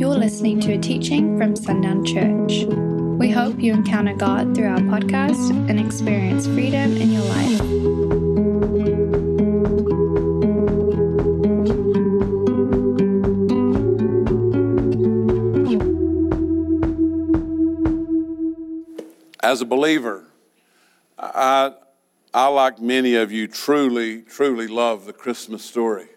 You're listening to a teaching from Sundown Church. We hope you encounter God through our podcast and experience freedom in your life. As a believer, I, I, like many of you, truly, truly love the Christmas story.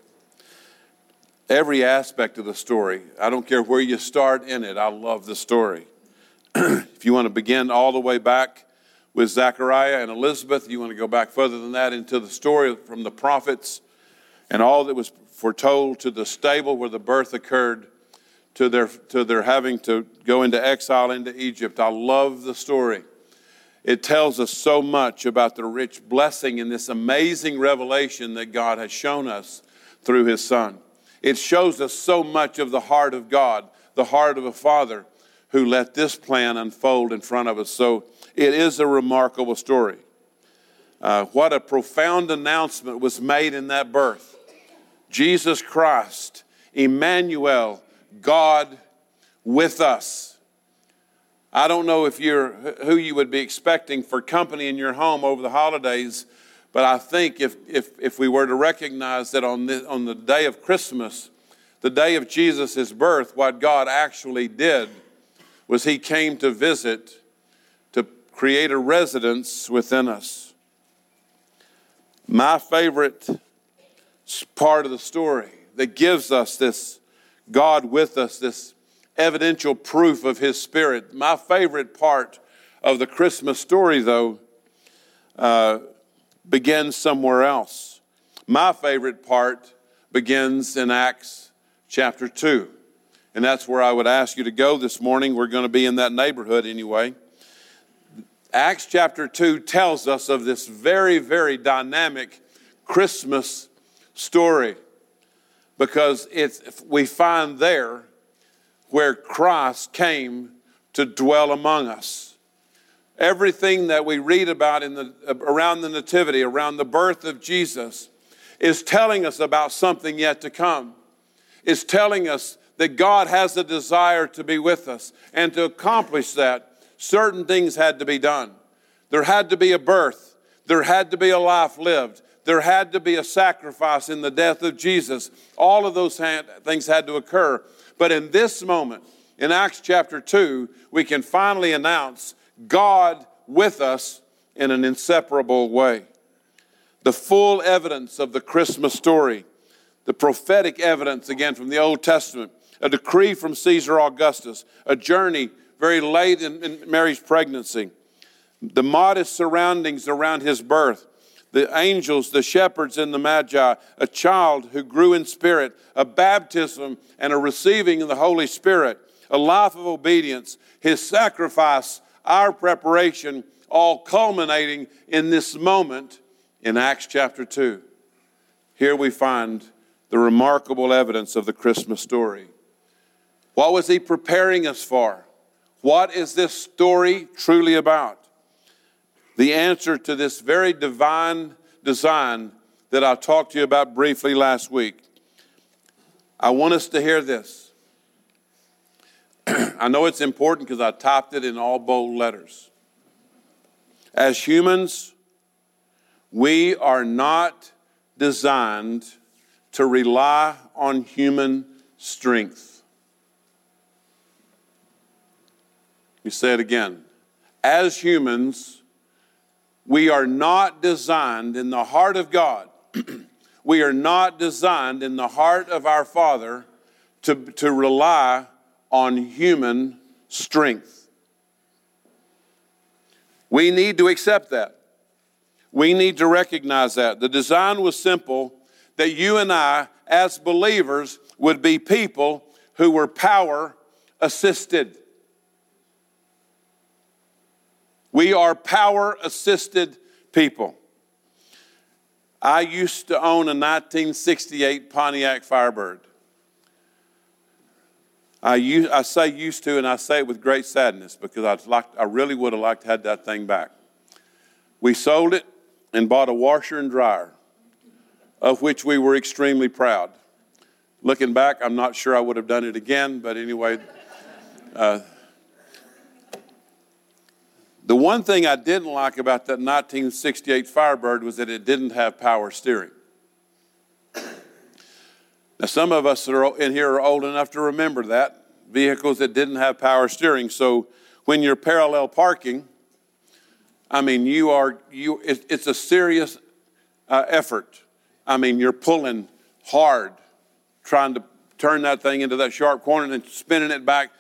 Every aspect of the story, I don't care where you start in it, I love the story. if you want to begin all the way back with Zechariah and Elizabeth, you want to go back further than that into the story from the prophets and all that was foretold to the stable where the birth occurred, to their, to their having to go into exile into Egypt. I love the story. It tells us so much about the rich blessing and this amazing revelation that God has shown us through His Son. It shows us so much of the heart of God, the heart of a Father who let this plan unfold in front of us. So it is a remarkable story. Uh, what a profound announcement was made in that birth. Jesus Christ, Emmanuel, God with us. I don't know if you're who you would be expecting for company in your home over the holidays, but I think if, if, if we were to recognize that on the, on the day of Christmas, the day of Jesus' birth, what God actually did was He came to visit, to create a residence within us. My favorite part of the story that gives us this God with us, this evidential proof of his spirit. My favorite part of the Christmas story, though, uh, begins somewhere else. My favorite part begins in Acts chapter 2. And that's where I would ask you to go this morning. We're going to be in that neighborhood anyway. Acts chapter 2 tells us of this very, very dynamic Christmas story because it's, we find there where Christ came to dwell among us. Everything that we read about in the, around the Nativity, around the birth of Jesus, is telling us about something yet to come. Is telling us that God has a desire to be with us. And to accomplish that, certain things had to be done. There had to be a birth, there had to be a life lived, there had to be a sacrifice in the death of Jesus. All of those things had to occur. But in this moment, in Acts chapter 2, we can finally announce God with us in an inseparable way. The full evidence of the Christmas story, the prophetic evidence again from the Old Testament, a decree from Caesar Augustus, a journey very late in, in Mary's pregnancy, the modest surroundings around his birth, the angels, the shepherds, and the magi, a child who grew in spirit, a baptism and a receiving of the Holy Spirit, a life of obedience, his sacrifice, our preparation, all culminating in this moment in Acts chapter 2. Here we find the remarkable evidence of the Christmas story. What was he preparing us for? What is this story truly about? the answer to this very divine design that I talked to you about briefly last week. I want us to hear this. I know it's important because I typed it in all bold letters. As humans, we are not designed to rely on human strength. You say it again. As humans, we are not designed in the heart of God, we are not designed in the heart of our Father to, to rely on human strength. We need to accept that. We need to recognize that. The design was simple that you and I, as believers, would be people who were power assisted. We are power assisted people. I used to own a 1968 Pontiac Firebird. I, use, I say used to, and I say it with great sadness because I'd like, I really would have liked to have that thing back. We sold it and bought a washer and dryer, of which we were extremely proud. Looking back, I'm not sure I would have done it again, but anyway. Uh, the one thing I didn't like about that 1968 Firebird was that it didn't have power steering. Now, some of us that are in here are old enough to remember that vehicles that didn't have power steering. So when you're parallel parking, I mean, you are you. it's a serious uh, effort. I mean, you're pulling hard, trying to turn that thing into that sharp corner and spinning it back,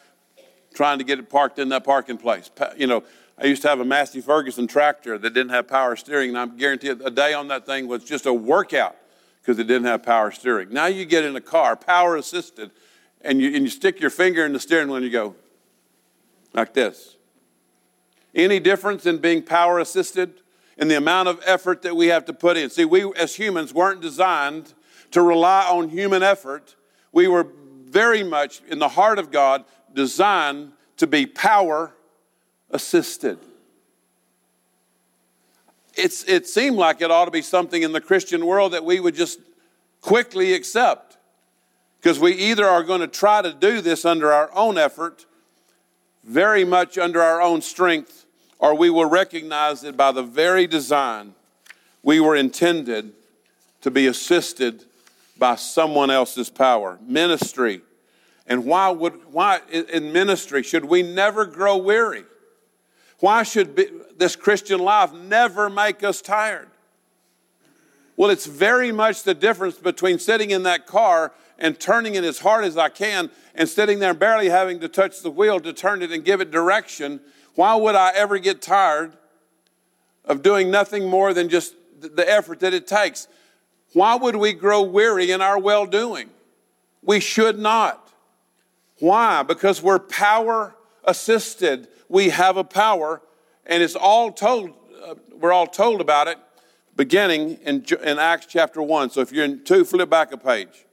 trying to get it parked in that parking place. You know, I used to have a Massey Ferguson tractor that didn't have power steering, and I'm guaranteed a day on that thing was just a workout because it didn't have power steering. Now you get in a car, power assisted, and you, and you stick your finger in the steering wheel and you go like this. Any difference in being power assisted? In the amount of effort that we have to put in. See, we as humans weren't designed to rely on human effort. We were very much in the heart of God designed to be power assisted. It's, it seemed like it ought to be something in the Christian world that we would just quickly accept. Because we either are going to try to do this under our own effort, very much under our own strength, or we will recognize that by the very design we were intended to be assisted by someone else's power. Ministry. And why would why in ministry should we never grow weary? Why should be, this Christian life never make us tired? Well, it's very much the difference between sitting in that car and turning it as hard as I can and sitting there barely having to touch the wheel to turn it and give it direction. Why would I ever get tired of doing nothing more than just the effort that it takes? Why would we grow weary in our well doing? We should not. Why? Because we're power assisted we have a power, and it's all told, uh, we're all told about it beginning in, in Acts chapter 1. So if you're in 2, flip back a page.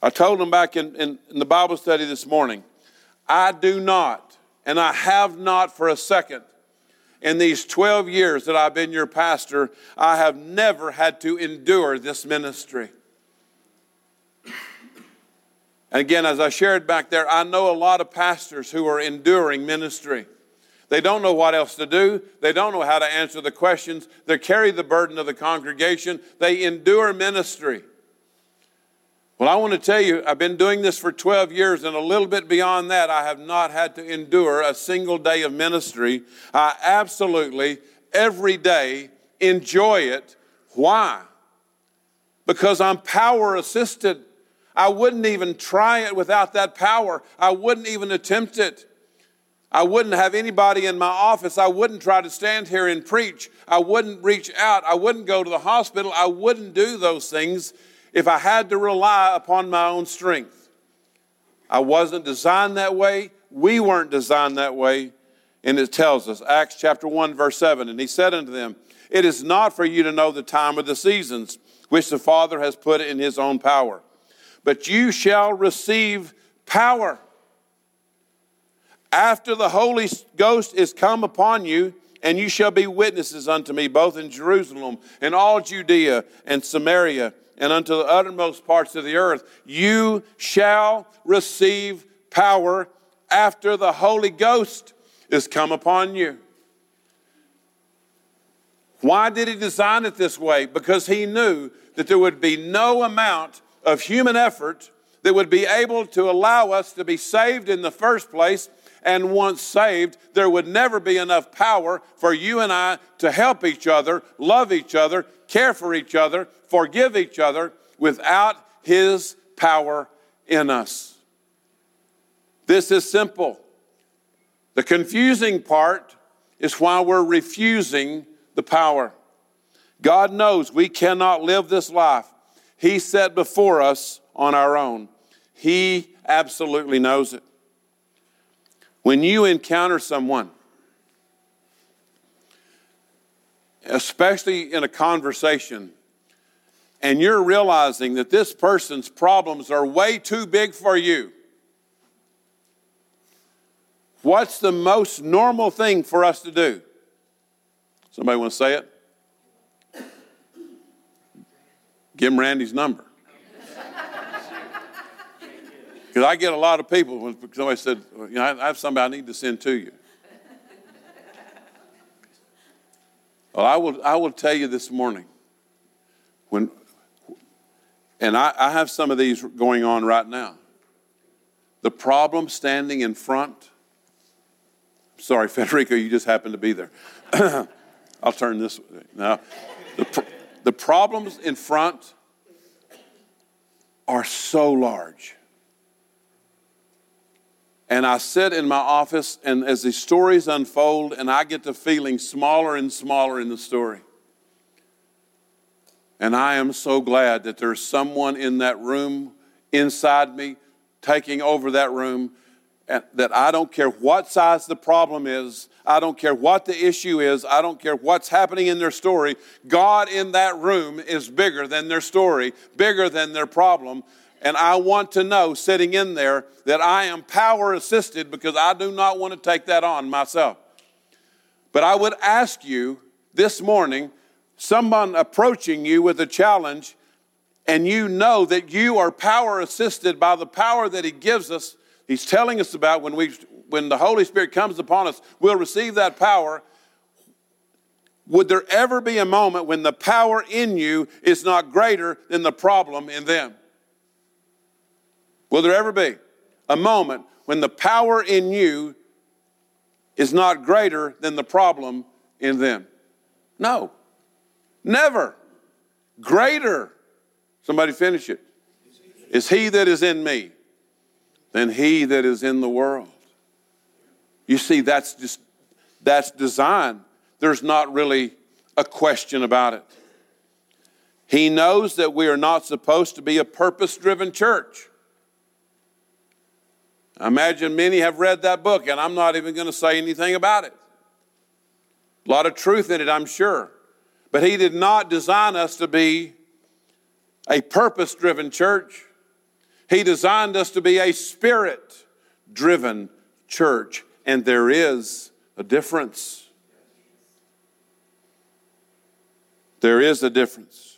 I told them back in, in, in the Bible study this morning, I do not, and I have not for a second, in these 12 years that I've been your pastor, I have never had to endure this ministry. And again, as I shared back there, I know a lot of pastors who are enduring ministry. They don't know what else to do. They don't know how to answer the questions. They carry the burden of the congregation. They endure ministry. Well, I want to tell you, I've been doing this for 12 years, and a little bit beyond that, I have not had to endure a single day of ministry. I absolutely, every day, enjoy it. Why? Because I'm power assisted. I wouldn't even try it without that power. I wouldn't even attempt it. I wouldn't have anybody in my office. I wouldn't try to stand here and preach. I wouldn't reach out. I wouldn't go to the hospital. I wouldn't do those things if I had to rely upon my own strength. I wasn't designed that way. We weren't designed that way. And it tells us, Acts chapter 1, verse 7, and he said unto them, It is not for you to know the time or the seasons which the Father has put in his own power but you shall receive power. After the Holy Ghost is come upon you, and you shall be witnesses unto me, both in Jerusalem and all Judea and Samaria and unto the uttermost parts of the earth. You shall receive power after the Holy Ghost is come upon you. Why did he design it this way? Because he knew that there would be no amount of human effort that would be able to allow us to be saved in the first place. And once saved, there would never be enough power for you and I to help each other, love each other, care for each other, forgive each other without His power in us. This is simple. The confusing part is why we're refusing the power. God knows we cannot live this life he set before us on our own. He absolutely knows it. When you encounter someone, especially in a conversation, and you're realizing that this person's problems are way too big for you, what's the most normal thing for us to do? Somebody want to say it? Give him Randy's number. Because I get a lot of people when somebody said, you know, I have somebody I need to send to you. well, I will, I will tell you this morning, when, and I, I have some of these going on right now. The problem standing in front, sorry, Federico, you just happened to be there. I'll turn this way. Now, the, the problems in front are so large. And I sit in my office, and as the stories unfold, and I get to feeling smaller and smaller in the story. And I am so glad that there's someone in that room inside me, taking over that room, that I don't care what size the problem is, I don't care what the issue is, I don't care what's happening in their story. God in that room is bigger than their story, bigger than their problem. And I want to know, sitting in there, that I am power assisted because I do not want to take that on myself. But I would ask you this morning someone approaching you with a challenge, and you know that you are power assisted by the power that He gives us. He's telling us about when, we, when the Holy Spirit comes upon us, we'll receive that power. Would there ever be a moment when the power in you is not greater than the problem in them? Will there ever be a moment when the power in you is not greater than the problem in them? No. Never. Greater. Somebody finish it. Is he that is in me than he that is in the world. You see, that's just that's design. There's not really a question about it. He knows that we are not supposed to be a purpose driven church. I imagine many have read that book, and I'm not even going to say anything about it. A lot of truth in it, I'm sure. But He did not design us to be a purpose driven church, He designed us to be a spirit driven church, and there is a difference. There is a difference.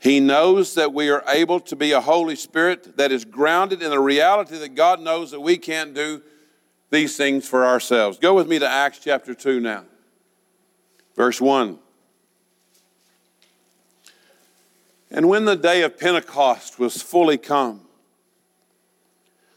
He knows that we are able to be a Holy Spirit that is grounded in the reality that God knows that we can't do these things for ourselves. Go with me to Acts chapter 2 now, verse 1. And when the day of Pentecost was fully come,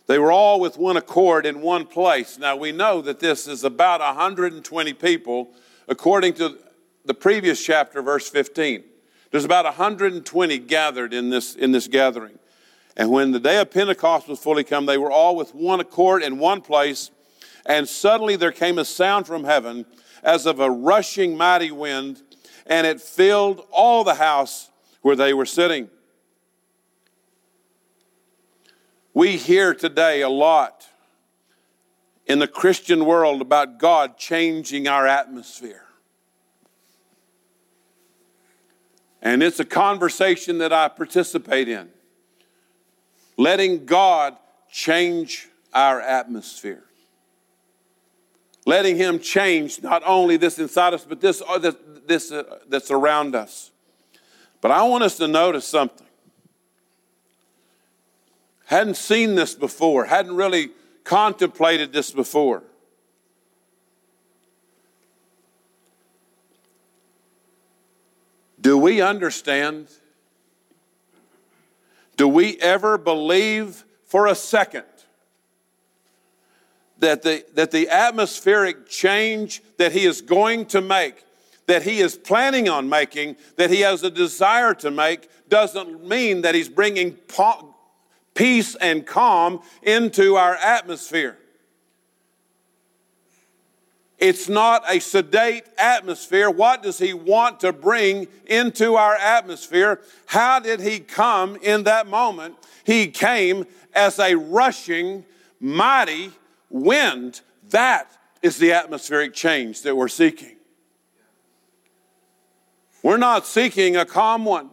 they were all with one accord in one place. Now we know that this is about 120 people, according to the previous chapter, verse 15. There's about 120 gathered in this, in this gathering. And when the day of Pentecost was fully come, they were all with one accord in one place. And suddenly there came a sound from heaven as of a rushing mighty wind, and it filled all the house where they were sitting. We hear today a lot in the Christian world about God changing our atmosphere. And it's a conversation that I participate in. Letting God change our atmosphere. Letting Him change not only this inside us, but this, uh, this, this uh, that's around us. But I want us to notice something. Hadn't seen this before, hadn't really contemplated this before. Do we understand? Do we ever believe for a second that the, that the atmospheric change that he is going to make, that he is planning on making, that he has a desire to make, doesn't mean that he's bringing peace and calm into our atmosphere? It's not a sedate atmosphere. What does he want to bring into our atmosphere? How did he come in that moment? He came as a rushing, mighty wind. That is the atmospheric change that we're seeking. We're not seeking a calm one.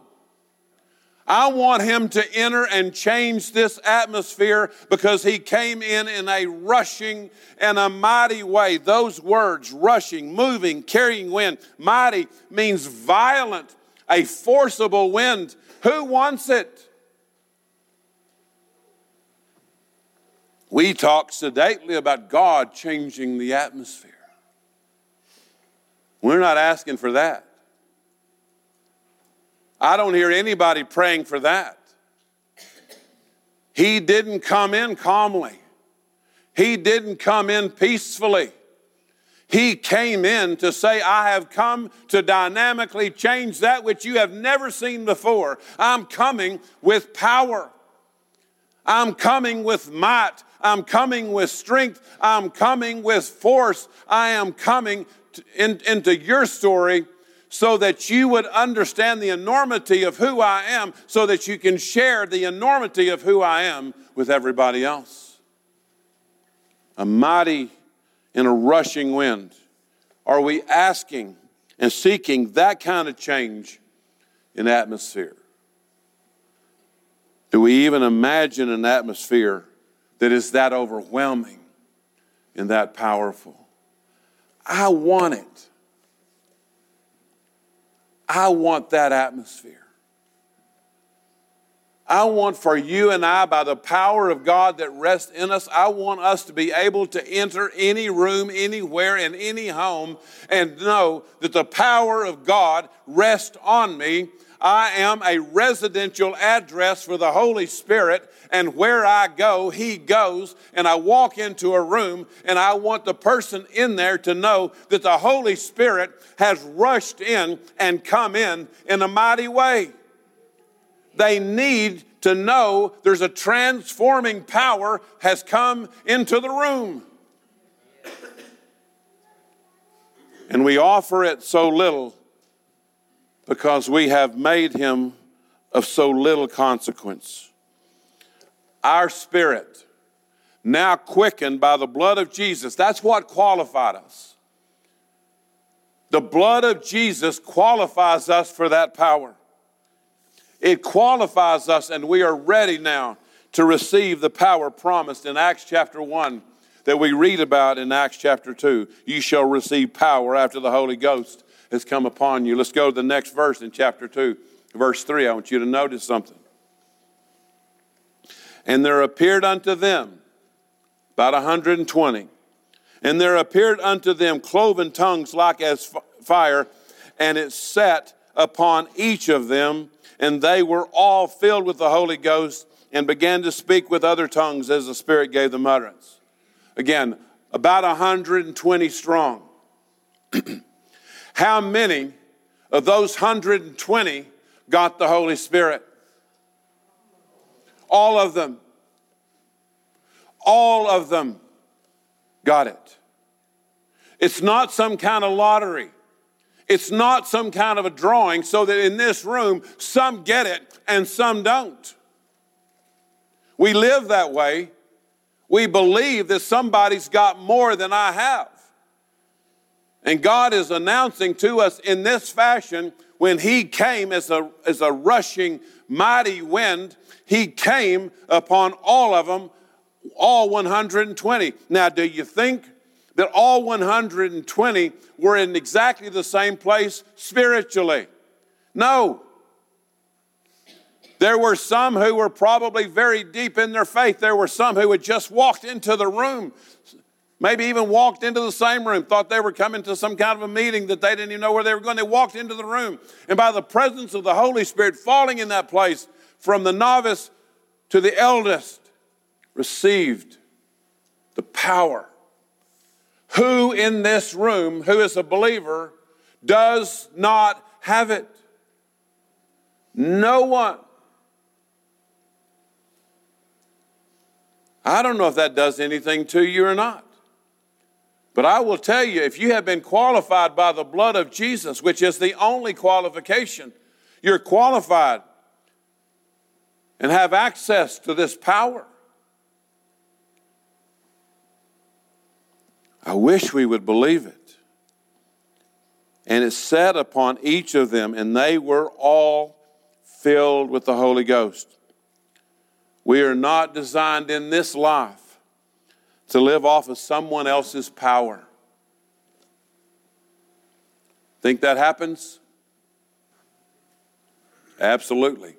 I want him to enter and change this atmosphere because he came in in a rushing and a mighty way. Those words, rushing, moving, carrying wind, mighty means violent, a forcible wind. Who wants it? We talk sedately about God changing the atmosphere. We're not asking for that. I don't hear anybody praying for that. He didn't come in calmly. He didn't come in peacefully. He came in to say, I have come to dynamically change that which you have never seen before. I'm coming with power. I'm coming with might. I'm coming with strength. I'm coming with force. I am coming in, into your story so that you would understand the enormity of who I am, so that you can share the enormity of who I am with everybody else. A mighty and a rushing wind. Are we asking and seeking that kind of change in atmosphere? Do we even imagine an atmosphere that is that overwhelming and that powerful? I want it. I want that atmosphere. I want for you and I, by the power of God that rests in us, I want us to be able to enter any room, anywhere, in any home, and know that the power of God rests on me I am a residential address for the Holy Spirit, and where I go, He goes. And I walk into a room, and I want the person in there to know that the Holy Spirit has rushed in and come in in a mighty way. They need to know there's a transforming power has come into the room. And we offer it so little because we have made him of so little consequence. Our spirit, now quickened by the blood of Jesus, that's what qualified us. The blood of Jesus qualifies us for that power. It qualifies us, and we are ready now to receive the power promised in Acts chapter 1 that we read about in Acts chapter 2. You shall receive power after the Holy Ghost has come upon you. Let's go to the next verse in chapter 2, verse 3. I want you to notice something. And there appeared unto them about 120. And there appeared unto them cloven tongues like as fire, and it sat upon each of them, and they were all filled with the Holy Ghost and began to speak with other tongues as the Spirit gave them utterance. Again, about 120 strong. How many of those 120 got the Holy Spirit? All of them. All of them got it. It's not some kind of lottery. It's not some kind of a drawing so that in this room some get it and some don't. We live that way. We believe that somebody's got more than I have. And God is announcing to us in this fashion when He came as a, as a rushing, mighty wind, He came upon all of them, all 120. Now, do you think that all 120 were in exactly the same place spiritually? No. There were some who were probably very deep in their faith. There were some who had just walked into the room Maybe even walked into the same room, thought they were coming to some kind of a meeting that they didn't even know where they were going. They walked into the room, and by the presence of the Holy Spirit falling in that place, from the novice to the eldest, received the power. Who in this room, who is a believer, does not have it? No one. I don't know if that does anything to you or not. But I will tell you, if you have been qualified by the blood of Jesus, which is the only qualification, you're qualified and have access to this power. I wish we would believe it. And it sat upon each of them, and they were all filled with the Holy Ghost. We are not designed in this life to live off of someone else's power. Think that happens? Absolutely.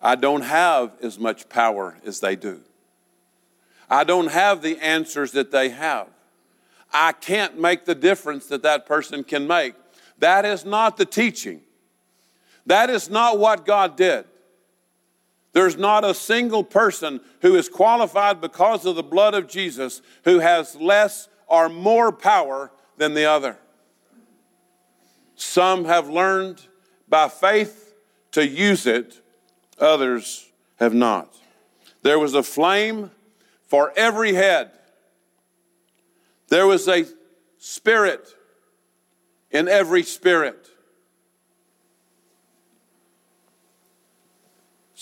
I don't have as much power as they do. I don't have the answers that they have. I can't make the difference that that person can make. That is not the teaching. That is not what God did. There's not a single person who is qualified because of the blood of Jesus who has less or more power than the other. Some have learned by faith to use it, others have not. There was a flame for every head, there was a spirit in every spirit.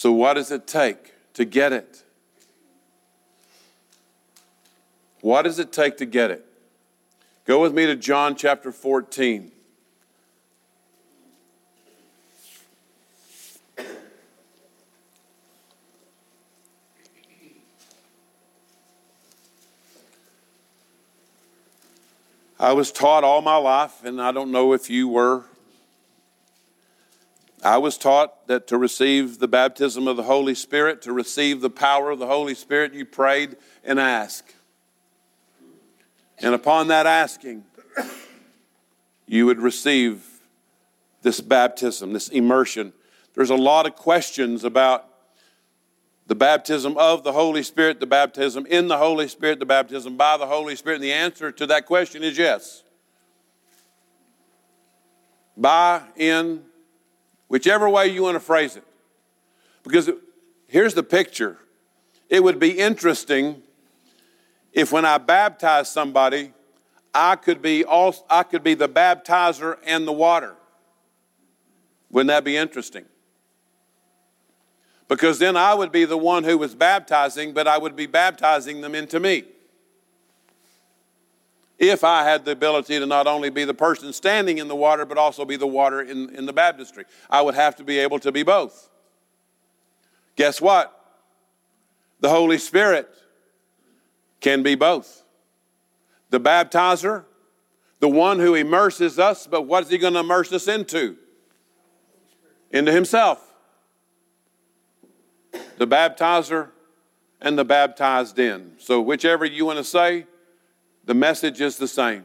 So, what does it take to get it? What does it take to get it? Go with me to John chapter 14. I was taught all my life, and I don't know if you were. I was taught that to receive the baptism of the Holy Spirit, to receive the power of the Holy Spirit, you prayed and asked. And upon that asking, you would receive this baptism, this immersion. There's a lot of questions about the baptism of the Holy Spirit, the baptism in the Holy Spirit, the baptism by the Holy Spirit? And the answer to that question is yes. By, in, whichever way you want to phrase it. Because here's the picture it would be interesting if when I baptize somebody, I could be also, I could be the baptizer and the water. Wouldn't that be interesting? because then I would be the one who was baptizing, but I would be baptizing them into me. If I had the ability to not only be the person standing in the water, but also be the water in, in the baptistry, I would have to be able to be both. Guess what? The Holy Spirit can be both. The baptizer, the one who immerses us, but what is he going to immerse us into? Into himself the baptizer and the baptized in. So, whichever you want to say, the message is the same.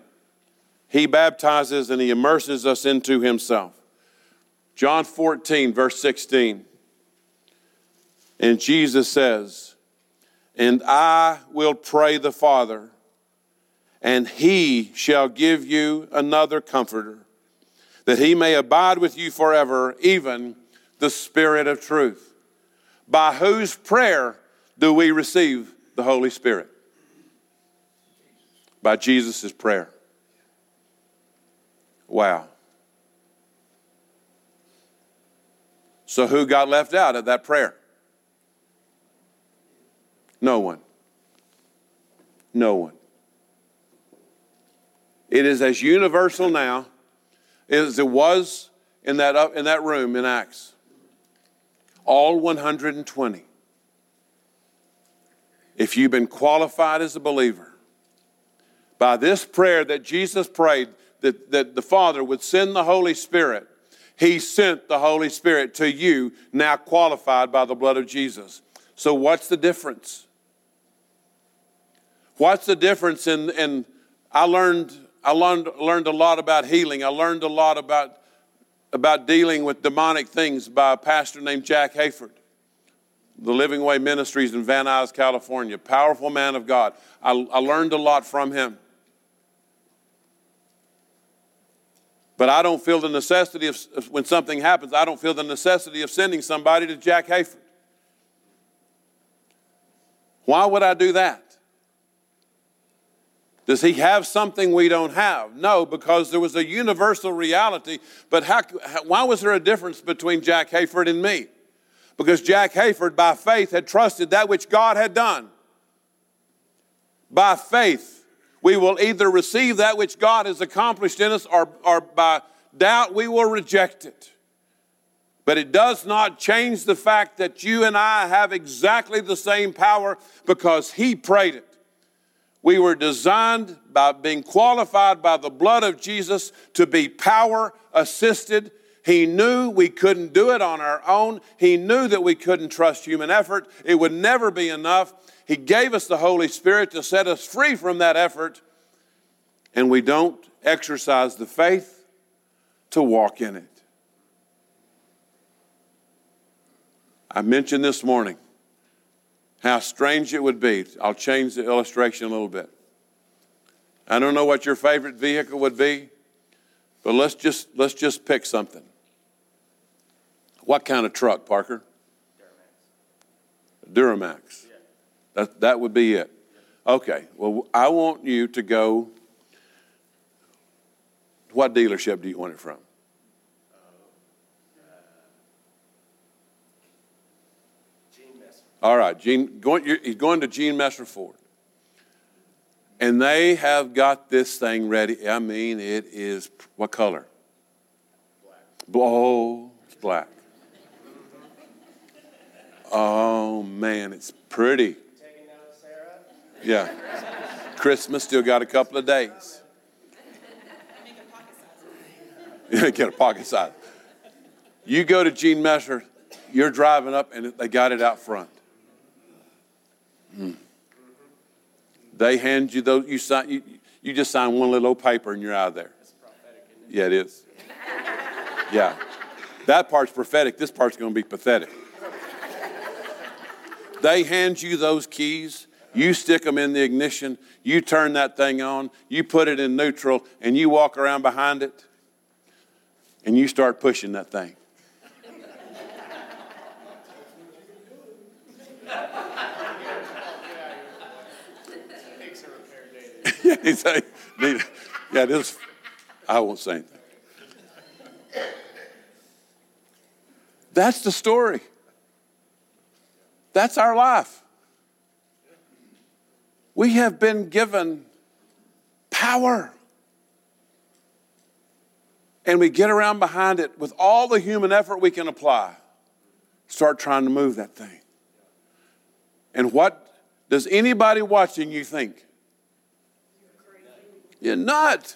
He baptizes and he immerses us into himself. John 14, verse 16. And Jesus says, And I will pray the Father, and he shall give you another comforter, that he may abide with you forever, even the Spirit of truth by whose prayer do we receive the Holy Spirit? By Jesus' prayer. Wow. So, who got left out of that prayer? No one. No one. It is as universal now as it was in that, up, in that room in Acts all 120. If you've been qualified as a believer, by this prayer that Jesus prayed, that, that the Father would send the Holy Spirit, He sent the Holy Spirit to you, now qualified by the blood of Jesus. So, what's the difference? What's the difference in, in I learned I learned, learned a lot about healing. I learned a lot about about dealing with demonic things by a pastor named Jack Hayford. The Living Way Ministries in Van Nuys, California. Powerful man of God. I, I learned a lot from him. But I don't feel the necessity of, when something happens, I don't feel the necessity of sending somebody to Jack Hayford. Why would I do that? Does he have something we don't have? No, because there was a universal reality. But how, why was there a difference between Jack Hayford and me? Because Jack Hayford, by faith, had trusted that which God had done. By faith, we will either receive that which God has accomplished in us, or, or by doubt, we will reject it. But it does not change the fact that you and I have exactly the same power because He prayed it. We were designed by being qualified by the blood of Jesus to be power assisted. He knew we couldn't do it on our own. He knew that we couldn't trust human effort. It would never be enough. He gave us the Holy Spirit to set us free from that effort, and we don't exercise the faith to walk in it. I mentioned this morning how strange it would be. I'll change the illustration a little bit. I don't know what your favorite vehicle would be, but let's just let's just pick something. What kind of truck, Parker? Duramax. Duramax. That, that would be it. Okay. Well, I want you to go. What dealership do you want it from? All right, Gene, going, he's going to Gene Messer Ford. And they have got this thing ready. I mean, it is what color? Black. Oh, it's black. Oh man, it's pretty. Taking notes, Sarah? Yeah. Christmas still got a couple of days. Get a pocket size. You go to Gene Messer, you're driving up, and they got it out front. Hmm. They hand you those. You sign. You, you just sign one little old paper, and you're out of there. Yeah, it is. Yeah, that part's prophetic. This part's going to be pathetic. They hand you those keys, you stick them in the ignition, you turn that thing on, you put it in neutral, and you walk around behind it, and you start pushing that thing. yeah, he say, yeah, this, I won't say anything. That's the story. That's our life. We have been given power. And we get around behind it with all the human effort we can apply. Start trying to move that thing. And what does anybody watching you think? You're not.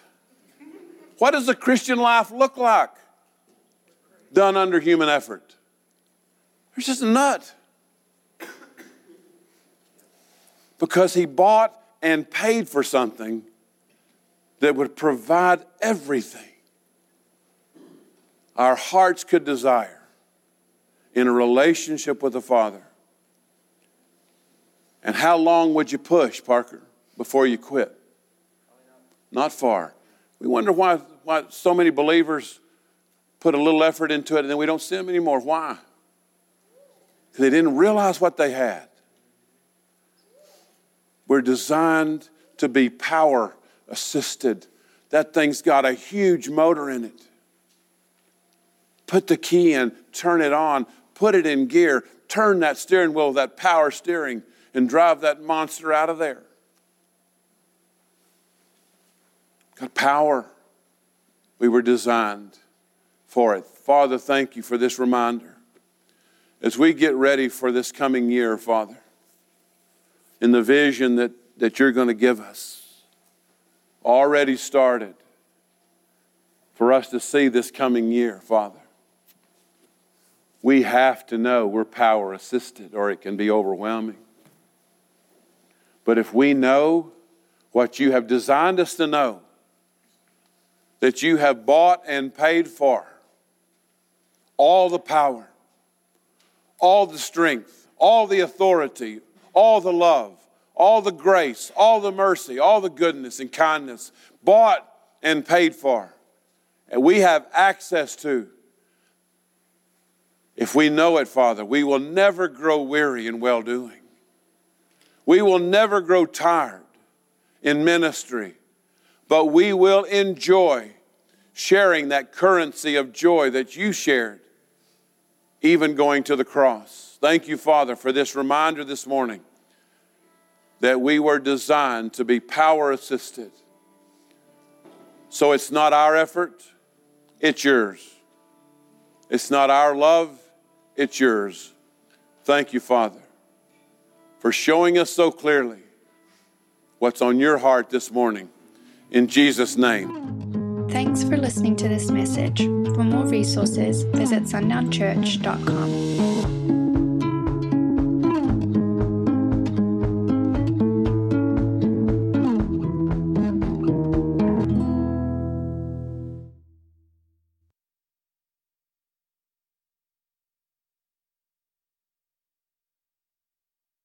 What does a Christian life look like done under human effort? You're just a nut because he bought and paid for something that would provide everything our hearts could desire in a relationship with the Father. And how long would you push, Parker, before you quit? Not far. We wonder why, why so many believers put a little effort into it and then we don't see them anymore. Why? They didn't realize what they had. We're designed to be power assisted. That thing's got a huge motor in it. Put the key in, turn it on, put it in gear, turn that steering wheel, that power steering, and drive that monster out of there. Got power. We were designed for it. Father, thank you for this reminder. As we get ready for this coming year, Father, in the vision that, that you're going to give us. Already started for us to see this coming year, Father. We have to know we're power assisted or it can be overwhelming. But if we know what you have designed us to know, that you have bought and paid for, all the power, all the strength, all the authority, all the love, all the grace, all the mercy, all the goodness and kindness bought and paid for. And we have access to. If we know it, Father, we will never grow weary in well doing. We will never grow tired in ministry, but we will enjoy sharing that currency of joy that you shared, even going to the cross. Thank you, Father, for this reminder this morning that we were designed to be power assisted. So it's not our effort, it's yours. It's not our love, it's yours. Thank you, Father, for showing us so clearly what's on your heart this morning. In Jesus' name. Thanks for listening to this message. For more resources, visit sundownchurch.com.